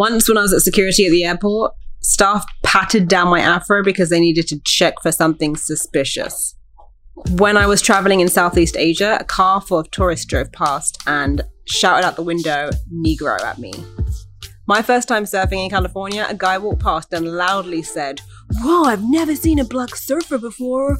Once, when I was at security at the airport, staff patted down my afro because they needed to check for something suspicious. When I was traveling in Southeast Asia, a car full of tourists drove past and shouted out the window, Negro at me. My first time surfing in California, a guy walked past and loudly said, Whoa, I've never seen a black surfer before.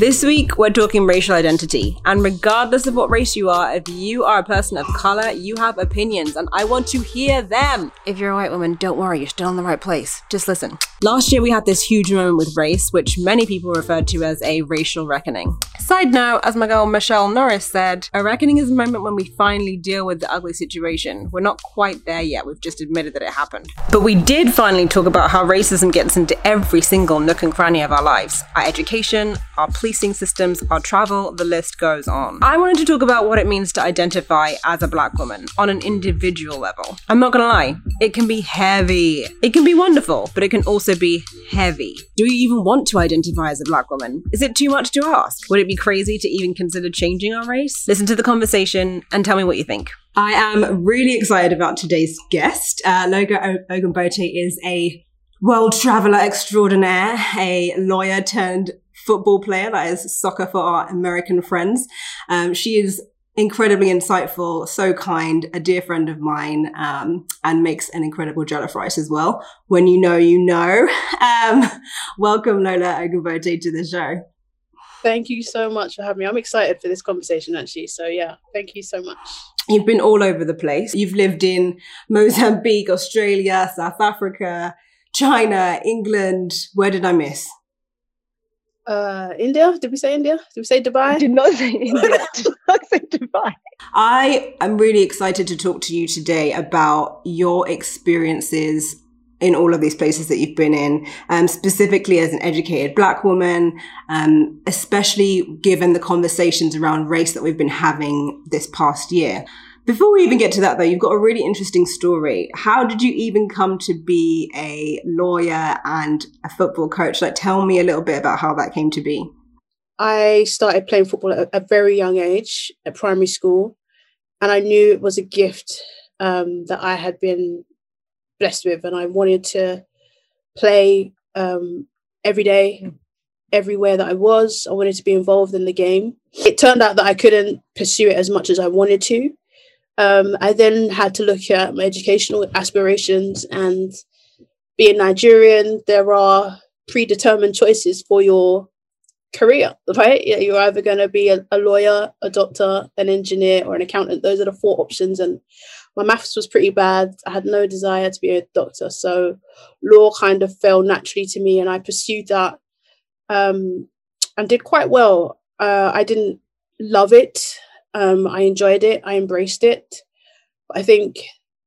This week, we're talking racial identity. And regardless of what race you are, if you are a person of color, you have opinions, and I want to hear them. If you're a white woman, don't worry, you're still in the right place. Just listen. Last year, we had this huge moment with race, which many people referred to as a racial reckoning. Side note, as my girl Michele Norris said, a reckoning is a moment when we finally deal with the ugly situation. We're not quite there yet, we've just admitted that it happened. But we did finally talk about how racism gets into every single nook and cranny of our lives our education, our policing systems, our travel, the list goes on. I wanted to talk about what it means to identify as a black woman on an individual level. I'm not gonna lie, it can be heavy. It can be wonderful, but it can also be heavy. Do you even want to identify as a black woman? Is it too much to ask? Would it be crazy to even consider changing our race? Listen to the conversation and tell me what you think. I am really excited about today's guest. Uh, Lola Ogunbote is a world traveler extraordinaire, a lawyer turned football player, that is soccer for our American friends. Um, she is incredibly insightful, so kind, a dear friend of mine, um, and makes an incredible jollof rice as well. When you know, you know. Um, welcome, Lola Ogunbote, to the show. Thank you so much for having me. I'm excited for this conversation, actually. So, yeah, thank you so much. You've been all over the place. You've lived in Mozambique, Australia, South Africa, China, England. Where did I miss? Uh, India. Did we say India? Did we say Dubai? I did not say India. did not say Dubai. I am really excited to talk to you today about your experiences in all of these places that you've been in, um, specifically as an educated black woman, um, especially given the conversations around race that we've been having this past year. Before we even get to that, though, you've got a really interesting story. How did you even come to be a lawyer and a football coach? Like, tell me a little bit about how that came to be. I started playing football at a very young age at primary school, and I knew it was a gift um, that I had been blessed with, and I wanted to play um, every day, everywhere that I was. I wanted to be involved in the game. It turned out that I couldn't pursue it as much as I wanted to. Um, I then had to look at my educational aspirations and being Nigerian, there are predetermined choices for your career, right? You're either going to be a, a, lawyer, a doctor, an engineer, or an accountant. Those are the four options. And my maths was pretty bad. I had no desire to be a doctor. So law kind of fell naturally to me, and I pursued that um, and did quite well. Uh, I didn't love it. Um, I enjoyed it. I embraced it. I think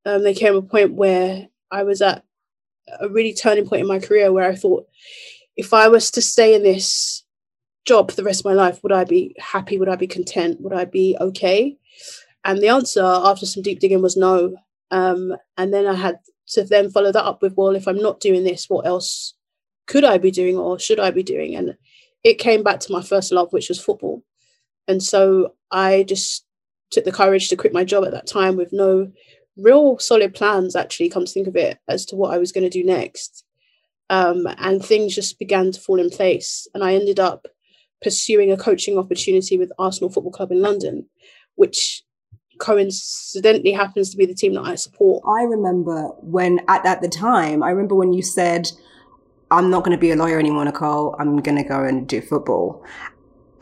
um, there came a point where I was at a really turning point in my career where I thought, if I was to stay in this job for the rest of my life, would I be happy? Would I be content? Would I be okay? And the answer after some deep digging was no. Um, and then I had to then follow that up with, well, if I'm not doing this, what else could I be doing or should I be doing? And it came back to my first love, which was football. And so I just took the courage to quit my job at that time with no real solid plans, actually, come to think of it, as to what I was going to do next. Um, and things just began to fall in place. And I ended up pursuing a coaching opportunity with Arsenal Football Club in London, which coincidentally happens to be the team that I support. I remember when, at, at the time, I remember when you said, I'm not going to be a lawyer anymore, Nicole. I'm going to go and do football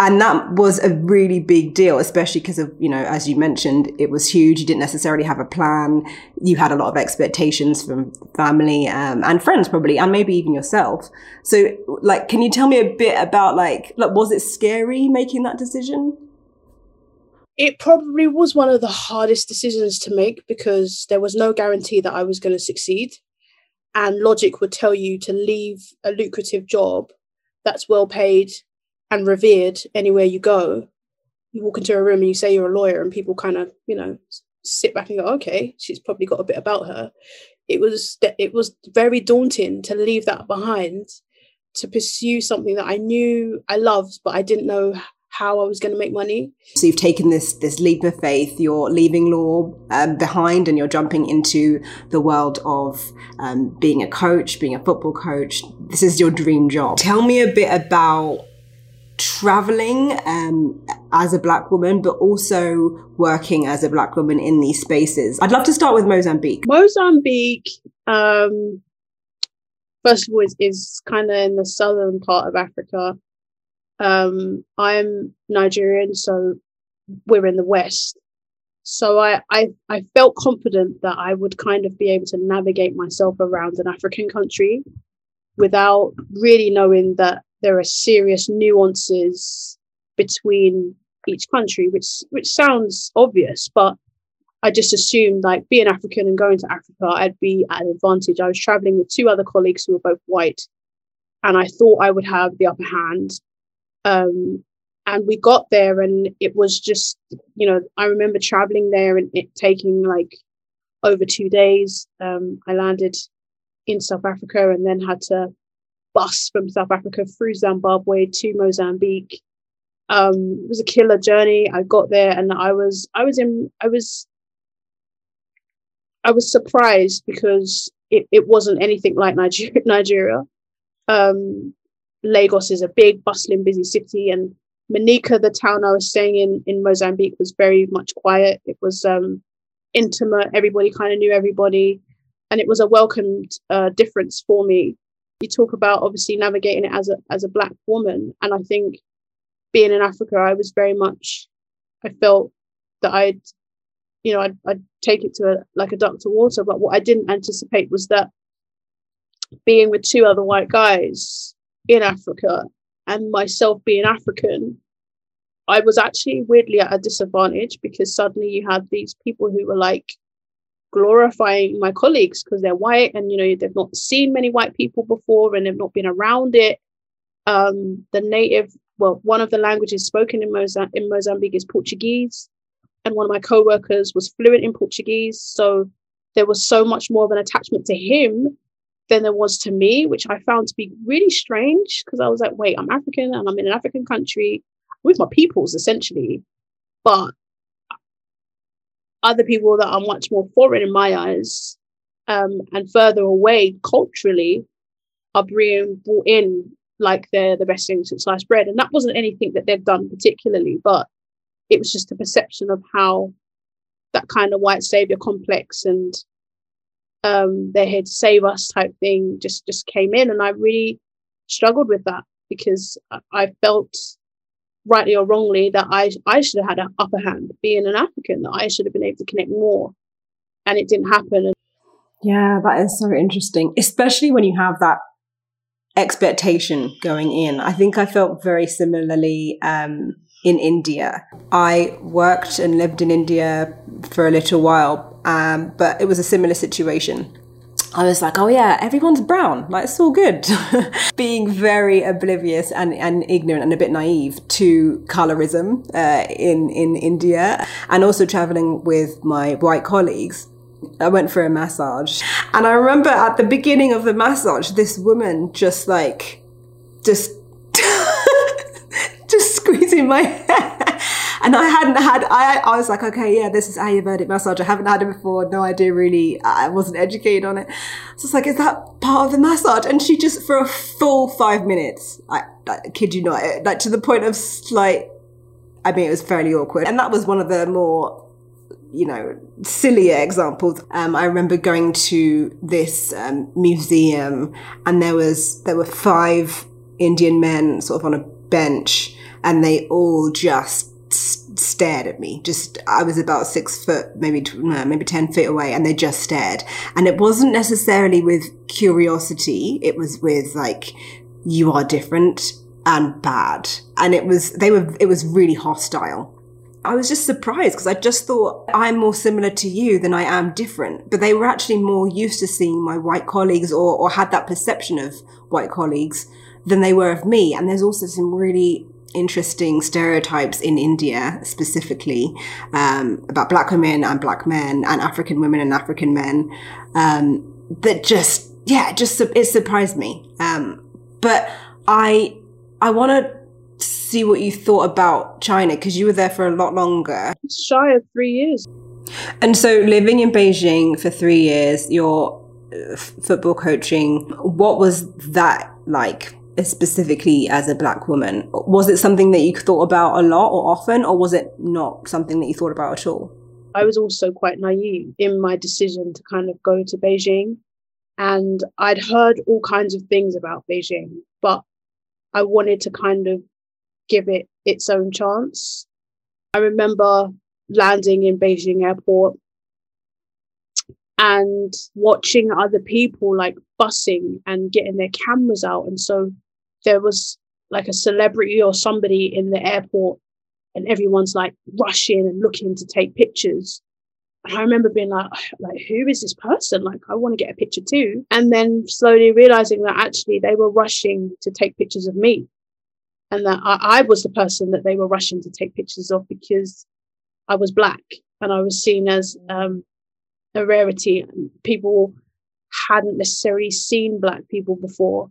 and that was a really big deal, especially because of, you know, as you mentioned, it was huge. You didn't necessarily have a plan. You had a lot of expectations from family um, and friends, probably, and maybe even yourself. So, like, can you tell me a bit about, like, like, was it scary making that decision? It probably was one of the hardest decisions to make because there was no guarantee that I was going to succeed. And logic would tell you to leave a lucrative job that's well paid and revered anywhere you go. You walk into a room and you say you're a lawyer, and people kind of, you know, sit back and go, "Okay, she's probably got a bit about her." It was it was very daunting to leave that behind, to pursue something that I knew I loved, but I didn't know how I was going to make money. So you've taken this this leap of faith. You're leaving law um, behind, and you're jumping into the world of um, being a coach, being a football coach. This is your dream job. Tell me a bit about traveling um, as a black woman, but also working as a black woman in these spaces. I'd love to start with Mozambique. Mozambique, um, first of all, is, is kind of in the southern part of Africa. Um, I'm Nigerian, so we're in the West. So I, I, I felt confident that I would kind of be able to navigate myself around an African country without really knowing that there are serious nuances between each country, which which sounds obvious, but I just assumed like being African and going to Africa, I'd be at an advantage. I was traveling with two other colleagues who were both white, and I thought I would have the upper hand. Um, and we got there, and it was just, you know, I remember traveling there and it taking like over two days. Um, I landed in South Africa and then had to bus from South Africa through Zimbabwe to Mozambique. Um, it was a killer journey. I got there and I was I was in I was I was surprised because it, it wasn't anything like Nigeria. Nigeria. Um, Lagos is a big, bustling, busy city, and Manica, the town I was staying in in Mozambique, was very much quiet. It was um, intimate. Everybody kind of knew everybody, and it was a welcomed uh, difference for me you talk about obviously navigating it as a as a black woman. And i think being in africa i was very much i felt that i'd you know i'd, I'd take it to a, like a duck to water. But what i didn't anticipate was that being with two other white guys in africa and myself being african i was actually weirdly at a disadvantage because suddenly you had these people who were like glorifying my colleagues because they're white and you know they've not seen many white people before and they've not been around it. Um, the native well one of the languages spoken in, in mozambique is portuguese and one of my co-workers was fluent in portuguese so there was so much more of an attachment to him than there was to me which i found to be really strange because i was like wait i'm african and i'm in an african country with my peoples essentially. But other people that are much more foreign in my eyes um, and further away culturally are being brought in like they're the best thing since sliced bread. And that wasn't anything that they've done particularly, but it was just a perception of how that kind of white savior complex and um, they're here to save us type thing just just came in, and I really struggled with that because I felt rightly or wrongly, that I I should have had an upper hand being an African, that I should have been able to connect more. And it didn't happen. Yeah, that is so interesting, especially when you have that expectation going in. I think I felt very similarly um, in India. I worked and lived in India for a little while, um, but it was a similar situation. I was like, oh yeah, everyone's brown. Like, it's all good. Being very oblivious and, and ignorant and a bit naive to colorism uh, in, in India and also traveling with my white colleagues. I went for a massage. And I remember at the beginning of the massage, this woman just like, just, just squeezing my hair and I hadn't had, I, I was like, okay, yeah, this is Ayurvedic massage. I haven't had it before. No idea really. I wasn't educated on it. So it's like, is that part of the massage? And she just, for a full five minutes, I, I kid you not, like to the point of like, I mean, it was fairly awkward. And that was one of the more you know, sillier examples. Um, I remember going to this um, museum and there was, there were five Indian men sort of on a bench and they all just stared at me. Just, I was about six foot, maybe, maybe 10 feet away and they just stared. And it wasn't necessarily with curiosity. It was with like, you are different and bad. And it was, they were, it was really hostile. I was just surprised because I just thought I'm more similar to you than I am different. But they were actually more used to seeing my white colleagues or, or had that perception of white colleagues than they were of me. And there's also some really interesting stereotypes in India specifically um, about black women and black men and African women and African men um, that just yeah just it surprised me um, but I I want to see what you thought about China because you were there for a lot longer. Shy of three years. And so, living in Beijing for three years, your uh, football coaching, what was that like? Specifically, as a black woman, was it something that you thought about a lot or often, or was it not something that you thought about at all? I was also quite naive in my decision to kind of go to Beijing. And I'd heard all kinds of things about Beijing, but I wanted to kind of give it its own chance. I remember landing in Beijing airport and watching other people like bussing and getting their cameras out. And so there was like a celebrity or somebody in the airport and everyone's like rushing and looking to take pictures. And I remember being like, like, who is this person? Like, I want to get a picture too. And then slowly realizing that actually they were rushing to take pictures of me. And that I, I was the person that they were rushing to take pictures of because I was black and I was seen as um, a rarity. People hadn't necessarily seen black people before.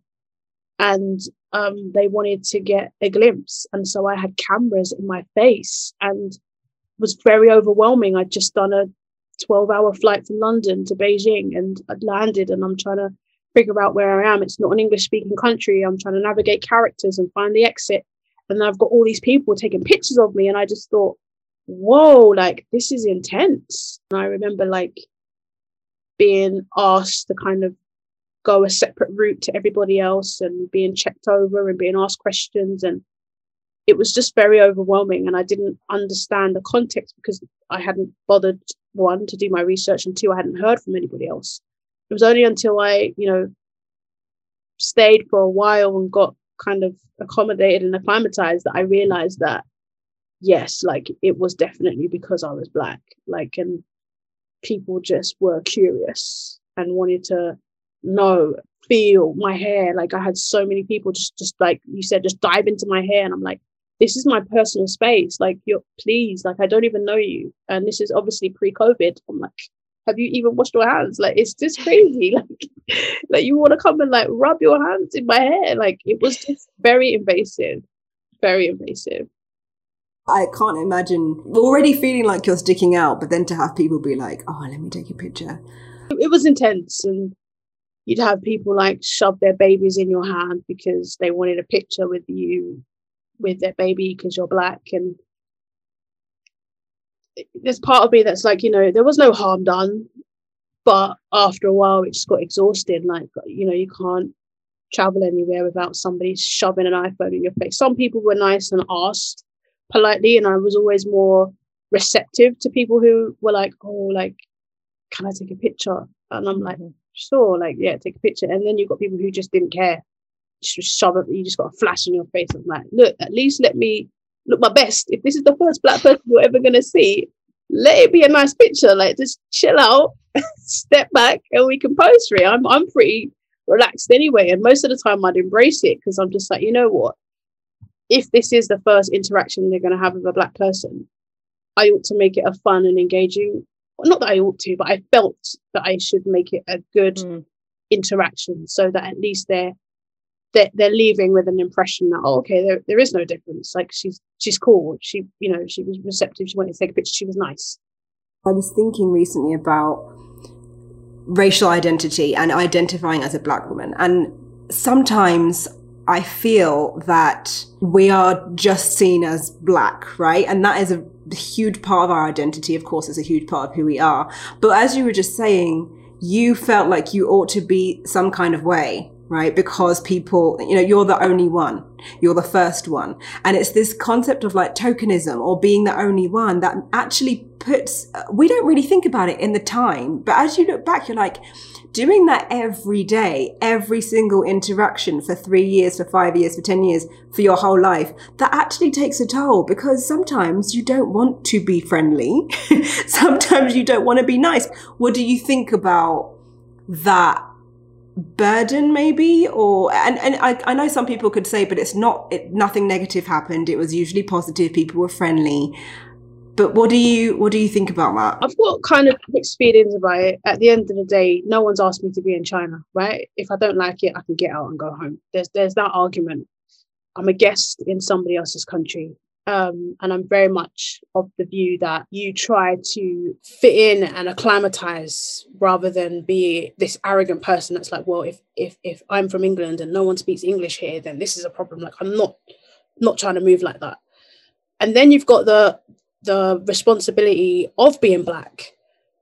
And um, they wanted to get a glimpse. And so I had cameras in my face and was very overwhelming. I'd just done a 12 hour flight from London to Beijing and I'd landed and I'm trying to figure out where I am. It's not an English speaking country. I'm trying to navigate characters and find the exit. And I've got all these people taking pictures of me. And I just thought, whoa, like this is intense. And I remember like being asked to kind of go a separate route to everybody else and being checked over and being asked questions. And it was just very overwhelming and i didn't understand the context because i hadn't bothered one to do my research and two i hadn't heard from anybody else. It was only until i you know stayed for a while and got kind of accommodated and acclimatized that i realized that yes like it was definitely because i was black like and people just were curious and wanted to know, feel my hair. Like I had so many people just, just like you said, just dive into my hair. And I'm like, this is my personal space. Like you're please, like I don't even know you. And this is obviously pre-COVID. I'm like, have you even washed your hands? Like it's just crazy. like, like you want to come and like rub your hands in my hair. Like it was just very invasive. Very invasive. I can't imagine already feeling like you're sticking out, but then to have people be like, oh, let me take a picture. It was intense. And you'd have people like shove their babies in your hand because they wanted a picture with you with their baby because you're black and there's part of me that's like you know there was no harm done but after a while it just got exhausted like you know you can't travel anywhere without somebody shoving an iphone in your face. Some people were nice and asked politely and i was always more receptive to people who were like oh like can i take a picture and i'm like mm-hmm sure, like, yeah, take a picture. And then you've got people who just didn't care. Just shove it, you just got a flash in your face. I'm like, look, at least let me look my best. If this is the first black person you're ever gonna see, let it be a nice picture. Like just chill out, step back, and we can pose for it. I'm I'm pretty relaxed anyway. And most of the time I'd embrace it because I'm just like, you know what? If this is the first interaction they're gonna have with a black person, I ought to make it a fun and engaging not that I ought to, but I felt that I should make it a good mm. interaction so that at least they're, they're they're leaving with an impression that oh okay there, there is no difference. Like she's she's cool. She you know she was receptive. She wanted to take a picture. She was nice. I was thinking recently about racial identity and identifying as a black woman. And sometimes I feel that we are just seen as black, right? And that is a huge part of our identity. Of course, it's a huge part of who we are. But as you were just saying, you felt like you ought to be some kind of way, right? Because people, you know, you're the only one. You're the first one. And it's this concept of like tokenism or being the only one that actually puts, we don't really think about it in the time. But as you look back, you're like, doing that every day, every single interaction for three years, for five years, for 10 years, for your whole life, that actually takes a toll because sometimes you don't want to be friendly. sometimes you don't want to be nice. What do you think about that burden maybe or and and I, I know some people could say but it's not it nothing negative happened it was usually positive people were friendly but what do you what do you think about that? I've got kind of mixed feelings about it. At the end of the day, no one's asked me to be in China, right? If I don't like it, I can get out and go home. There's there's that argument. I'm a guest in somebody else's country. Um, and I'm very much of the view that you try to fit in and acclimatize rather than be this arrogant person that's like, well, if if if I'm from England and no one speaks English here, then this is a problem. Like I'm not not trying to move like that. And then you've got the the responsibility of being black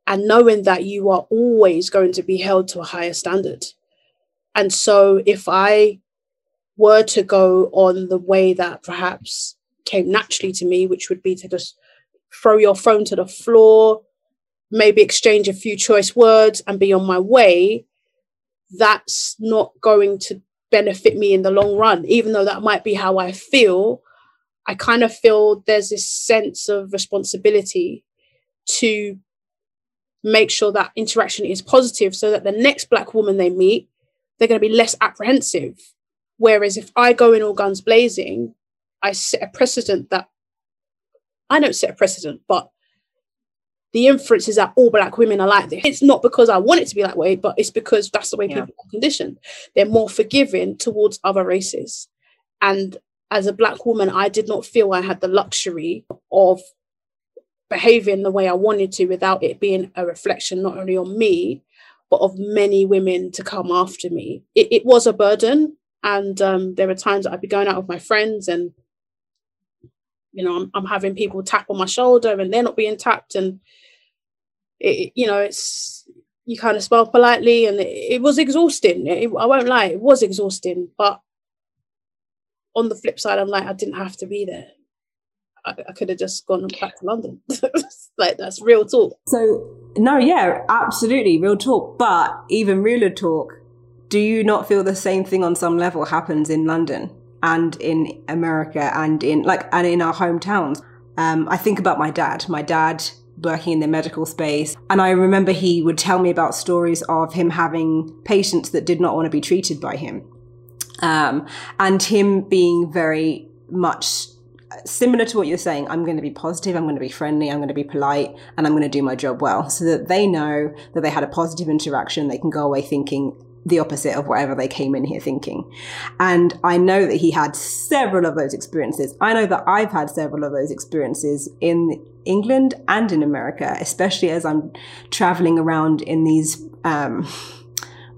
and knowing that you are always going to be held to a higher standard. And so if I were to go on the way that perhaps came naturally to me, which would be to just throw your phone to the floor, maybe exchange a few choice words and be on my way, that's not going to benefit me in the long run, even though that might be how I feel. I kind of feel there's this sense of responsibility to make sure that interaction is positive so that the next black woman they meet, they're going to be less apprehensive. Whereas if I go in all guns blazing, I set a precedent that I don't set a precedent, but the inference is that all black women are like this. It's not because I want it to be that way, but it's because that's the way yeah. people are conditioned. They're more forgiving towards other races. And as a black woman, I did not feel I had the luxury of behaving the way I wanted to without it being a reflection not only on me, but of many women to come after me. It, it was a burden. And um, there were times that I'd be going out with my friends and you know I'm, I'm having people tap on my shoulder and they're not being tapped and it, you know it's you kind of smile politely and it, it was exhausting i won't lie it was exhausting but on the flip side i'm like i didn't have to be there. I, I could have just gone back to london. Like that's real talk. So no yeah absolutely real talk. But even realer talk do you not feel the same thing on some level happens in london and in America and in like and in our hometowns. Um, I think about my dad. My dad working in the medical space, and I remember he would tell me about stories of him having patients that did not want to be treated by him, um, and him being very much similar to what you're saying. I'm going to be positive. I'm going to be friendly. I'm going to be polite, and I'm going to do my job well, so that they know that they had a positive interaction. They can go away thinking the opposite of whatever they came in here thinking. And I know that he had several of those experiences. I know that I've had several of those experiences in England and in America, especially as I'm traveling around in these um,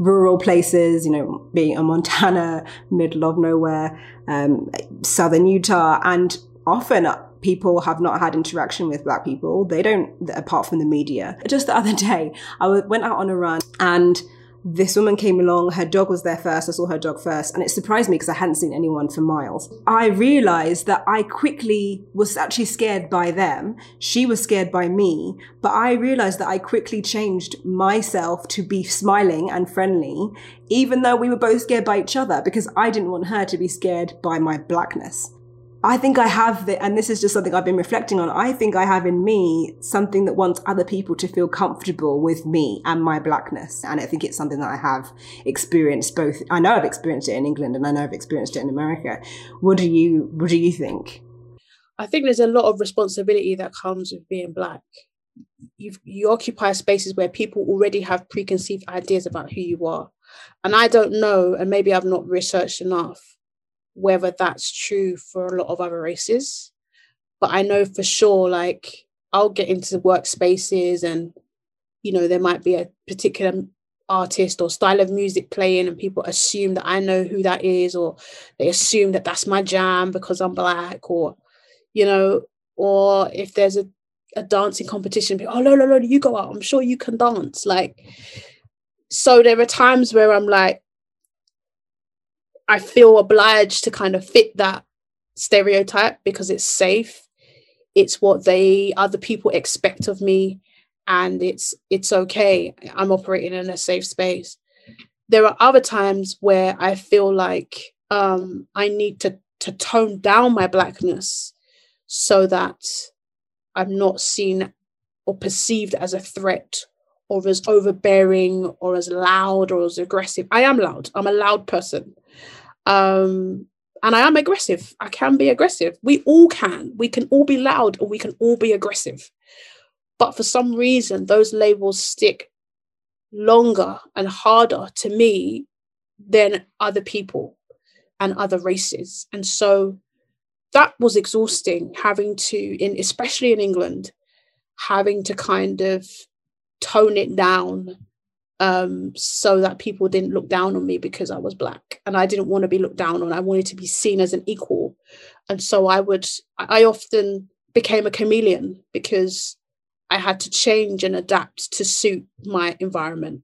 rural places, you know, being in Montana, middle of nowhere, um, southern Utah, and often people have not had interaction with black people. They don't, apart from the media. Just the other day, I went out on a run and this woman came along, her dog was there first, I saw her dog first, and it surprised me because I hadn't seen anyone for miles. I realized that I quickly was actually scared by them. She was scared by me, but I realized that I quickly changed myself to be smiling and friendly, even though we were both scared by each other because I didn't want her to be scared by my blackness. I think I have the, and this is just something I've been reflecting on. I think I have in me something that wants other people to feel comfortable with me and my blackness. And I think it's something that I have experienced both. I know I've experienced it in England and I know I've experienced it in America. What do you, what do you think? I think there's a lot of responsibility that comes with being black. You you occupy spaces where people already have preconceived ideas about who you are. And I don't know, and maybe I've not researched enough whether that's true for a lot of other races. But I know for sure, like, I'll get into workspaces and, you know, there might be a particular artist or style of music playing and people assume that I know who that is or they assume that that's my jam because I'm black or, you know, or if there's a, a dancing competition, oh, no, no, no, you go out. I'm sure you can dance. Like, so there are times where I'm like, I feel obliged to kind of fit that stereotype because it's safe. It's what they other people expect of me and it's it's okay. I'm operating in a safe space. There are other times where I feel like um, I need to to tone down my blackness so that I'm not seen or perceived as a threat or as overbearing or as loud or as aggressive. I am loud. I'm a loud person. Um, and I am aggressive. I can be aggressive. We all can. We can all be loud or we can all be aggressive. But for some reason, those labels stick longer and harder to me than other people. and other races. And so that was exhausting having to in especially in England having to kind of tone it down um, so that people didn't look down on me because I was black and I didn't want to be looked down on. I wanted to be seen as an equal. And so I would, I often became a chameleon because I had to change and adapt to suit my environment.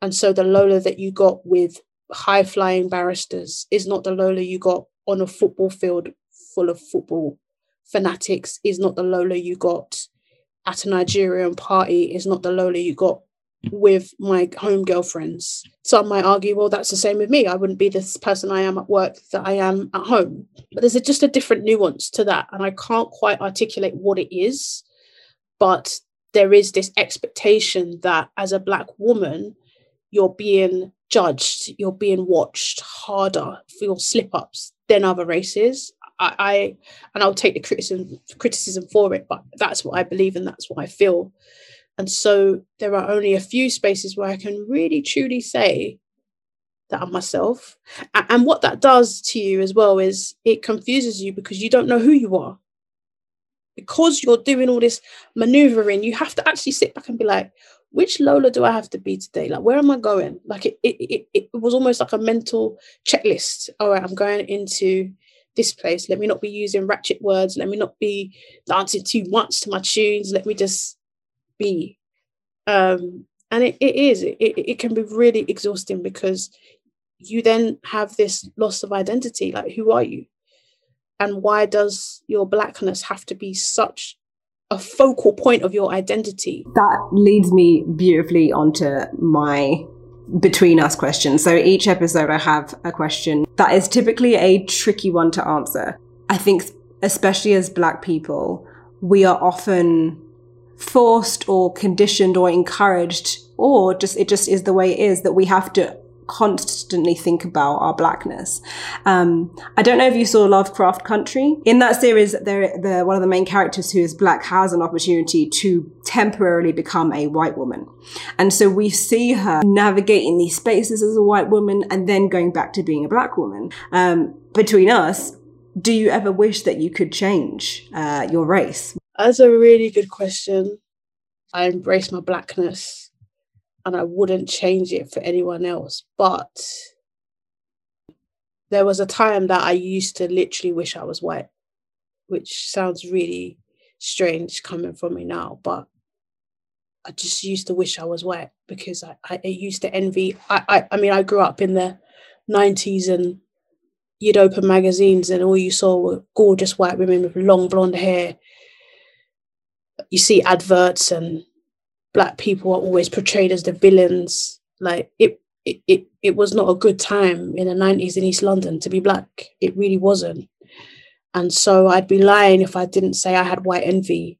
And so the Lola that you got with high flying barristers is not the Lola you got on a football field full of football fanatics, is not the Lola you got at a Nigerian party, is not the Lola you got with my home girlfriends. Some might argue, well, that's the same with me. I wouldn't be this person I am at work that I am at home. But there's a, just a different nuance to that. And I can't quite articulate what it is. But there is this expectation that as a Black woman, you're being judged, you're being watched harder for your slip ups than other races. I, I and I'll take the criticism criticism for it, but that's what I believe and that's what I feel. And so there are only a few spaces where I can really truly say that I'm myself. And what that does to you as well is it confuses you because you don't know who you are. Because you're doing all this maneuvering, you have to actually sit back and be like, which Lola do I have to be today? Like, where am I going? Like, it, it, it, it was almost like a mental checklist. All right, I'm going into this place. Let me not be using ratchet words. Let me not be dancing too much to my tunes. Let me just be. Um and it, it is it, it can be really exhausting because you then have this loss of identity like who are you? And why does your blackness have to be such a focal point of your identity? That leads me beautifully onto my between us question so each episode i have a question that is typically a tricky one to answer. I think especially as black people we are often forced or conditioned or encouraged or just it just is the way it is that we have to constantly think about our blackness. Um, I don't know if you saw Lovecraft Country. In that series, there, the, one of the main characters who is black has an opportunity to temporarily become a white woman. And so we see her navigating these spaces as a white woman and then going back to being a black woman. Um, between us, do you ever wish that you could change uh, your race? That's a really good question. I embrace my blackness and I wouldn't change it for anyone else. But there was a time that I used to literally wish I was white, which sounds really strange coming from me now. But I just used to wish I was white because I, I, I used to envy. I, I, I mean, I grew up in the 90s and you'd open magazines and all you saw were gorgeous white women with long blonde hair you see adverts and black people are always portrayed as the villains. Like it it, it, it was not a good time in the 90s in east london to be black. It really wasn't. And so i'd be lying if i didn't say i had white envy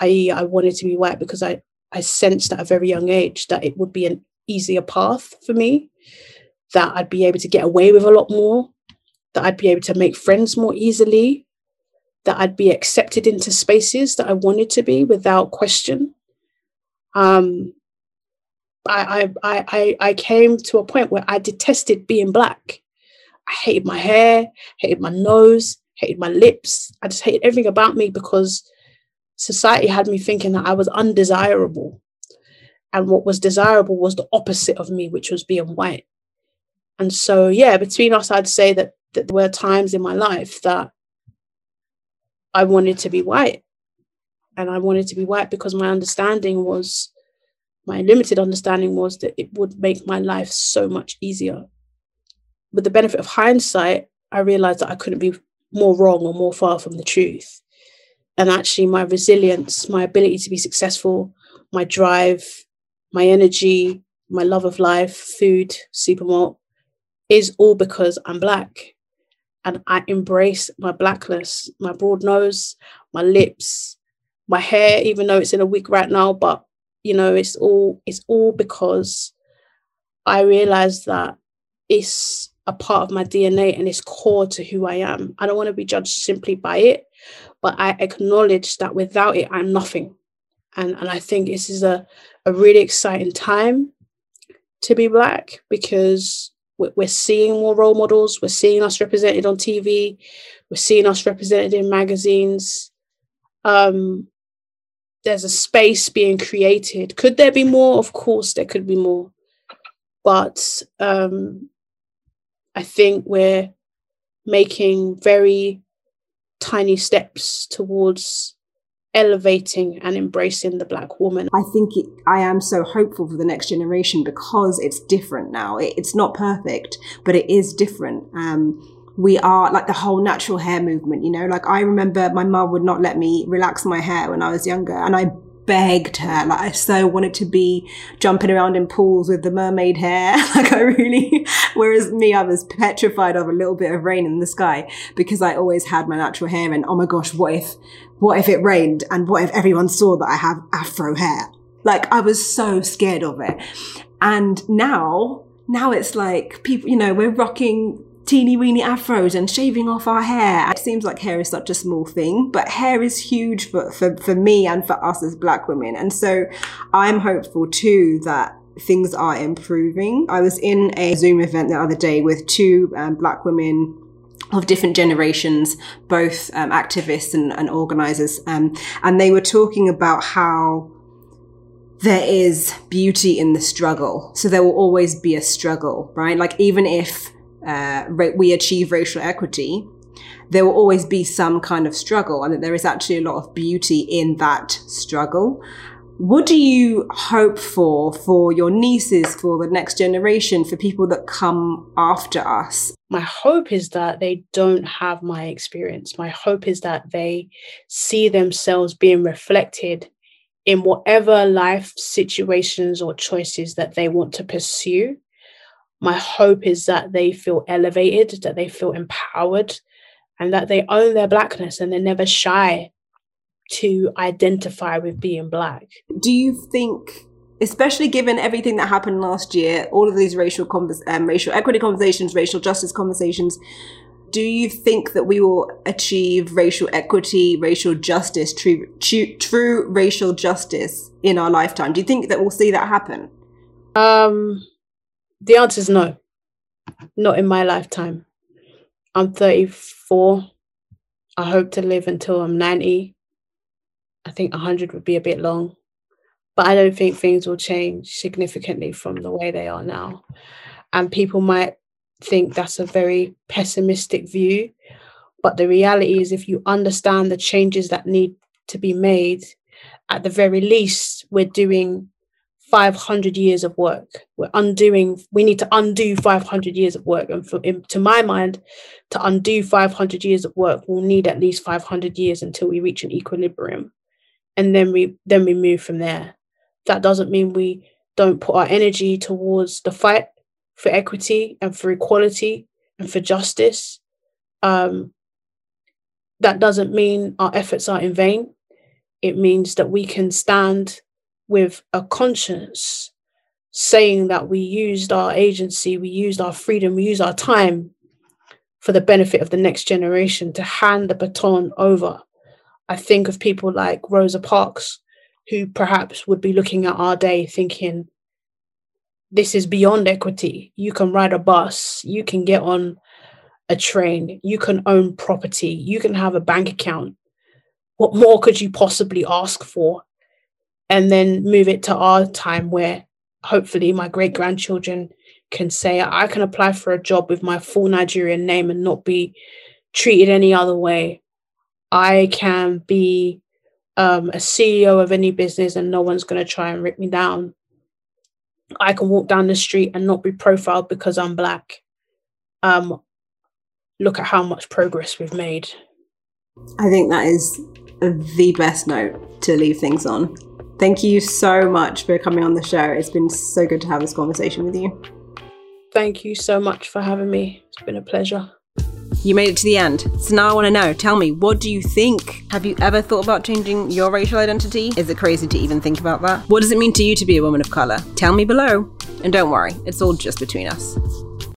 i.e., i wanted to be white because i i sensed at a very young age that it would be an easier path for me that i'd be able to get away with a lot more that i'd be able to make friends more easily that I'd be accepted into spaces that I wanted to be without question. Um, I, I, I, I came to a point where I detested being black. I hated my hair, hated my nose, hated my lips. I just hated everything about me because society had me thinking that I was undesirable. And what was desirable was the opposite of me, which was being white. And so, yeah, between us, I'd say that, that there were times in my life that I wanted to be white. And I wanted to be white because my understanding was, my limited understanding was that it would make my life so much easier. With the benefit of hindsight, I realized that I couldn't be more wrong or more far from the truth. And actually, my resilience, my ability to be successful, my drive, my energy, my love of life, food, supermalt, is all because I'm black and I embrace my blackness, my broad nose, my lips, my hair, even though it's in a wig right now, but you know, it's all it's all because I realized that it's a part of my DNA and it's core to who I am. I don't want to be judged simply by it, but I acknowledge that without it, I'm nothing. And and I think this is a, a really exciting time to be black because we're, seeing more role models. We're seeing us represented on TV. We're seeing us represented in magazines. Um, there's a space being created. Could there be more? Of course, there could be more. But um, I think we're making very tiny steps towards elevating and embracing the black woman. I think it, I am so hopeful for the next generation because it's different now. It, it's not perfect, but it is different. Um, we are like the whole natural hair movement, you know, like I remember my mum would not let me relax my hair when I was younger and I begged her. Like I so wanted to be jumping around in pools with the mermaid hair. like I really, whereas me, I was petrified of a little bit of rain in the sky because I always had my natural hair. And oh my gosh, what if, what if it rained? And what if everyone saw that I have afro hair? Like I was so scared of it. And now, now it's like people, you know, we're rocking teeny weeny afros and shaving off our hair. It seems like hair is such a small thing, but hair is huge for, for, for me and for us as black women. And so I'm hopeful too that things are improving. I was in a Zoom event the other day with two um, black women of different generations, both um, activists and, and organizers. Um, and they were talking about how there is beauty in the struggle. So there will always be a struggle, right? Like even if uh, we achieve racial equity, there will always be some kind of struggle, and that there is actually a lot of beauty in that struggle. What do you hope for for your nieces, for the next generation, for people that come after us? My hope is that they don't have my experience. My hope is that they see themselves being reflected in whatever life situations or choices that they want to pursue my hope is that they feel elevated, that they feel empowered, and that they own their blackness and they're never shy to identify with being black. Do you think, especially given everything that happened last year, all of these racial convers- um, racial equity conversations, racial justice conversations, do you think that we will achieve racial equity, racial justice, true, true, true racial justice in our lifetime? Do you think that we'll see that happen? Um, the answer is no, not in my lifetime. I'm 34. I hope to live until I'm 90. I think 100 would be a bit long, but I don't think things will change significantly from the way they are now. And people might think that's a very pessimistic view, but the reality is, if you understand the changes that need to be made, at the very least, we're doing 500 years of work. We're undoing, we need to undo 500 years of work. And for, in, to my mind, to undo 500 years of work, we'll need at least 500 years until we reach an equilibrium. And then we, then we move from there. That doesn't mean we don't put our energy towards the fight for equity and for equality and for justice. Um, that doesn't mean our efforts are in vain. It means that we can stand with a conscience saying that we used our agency, we used our freedom, we used our time for the benefit of the next generation to hand the baton over. I think of people like Rosa Parks, who perhaps would be looking at our day thinking, this is beyond equity. You can ride a bus, you can get on a train, you can own property, you can have a bank account. What more could you possibly ask for and then move it to our time where hopefully my great grandchildren can say I can apply for a job with my full Nigerian name and not be treated any other way. I can be um, a CEO of any business and no one's going to try and rip me down. I can walk down the street and not be profiled because I'm black. Um, look at how much progress we've made. I think that is the best note to leave things on. Thank you so much for coming on the show. It's been so good to have this conversation with you. Thank you so much for having me. It's been a pleasure. You made it to the end. So now I want to know tell me, what do you think? Have you ever thought about changing your racial identity? Is it crazy to even think about that? What does it mean to you to be a woman of color? Tell me below. And don't worry, it's all just between us.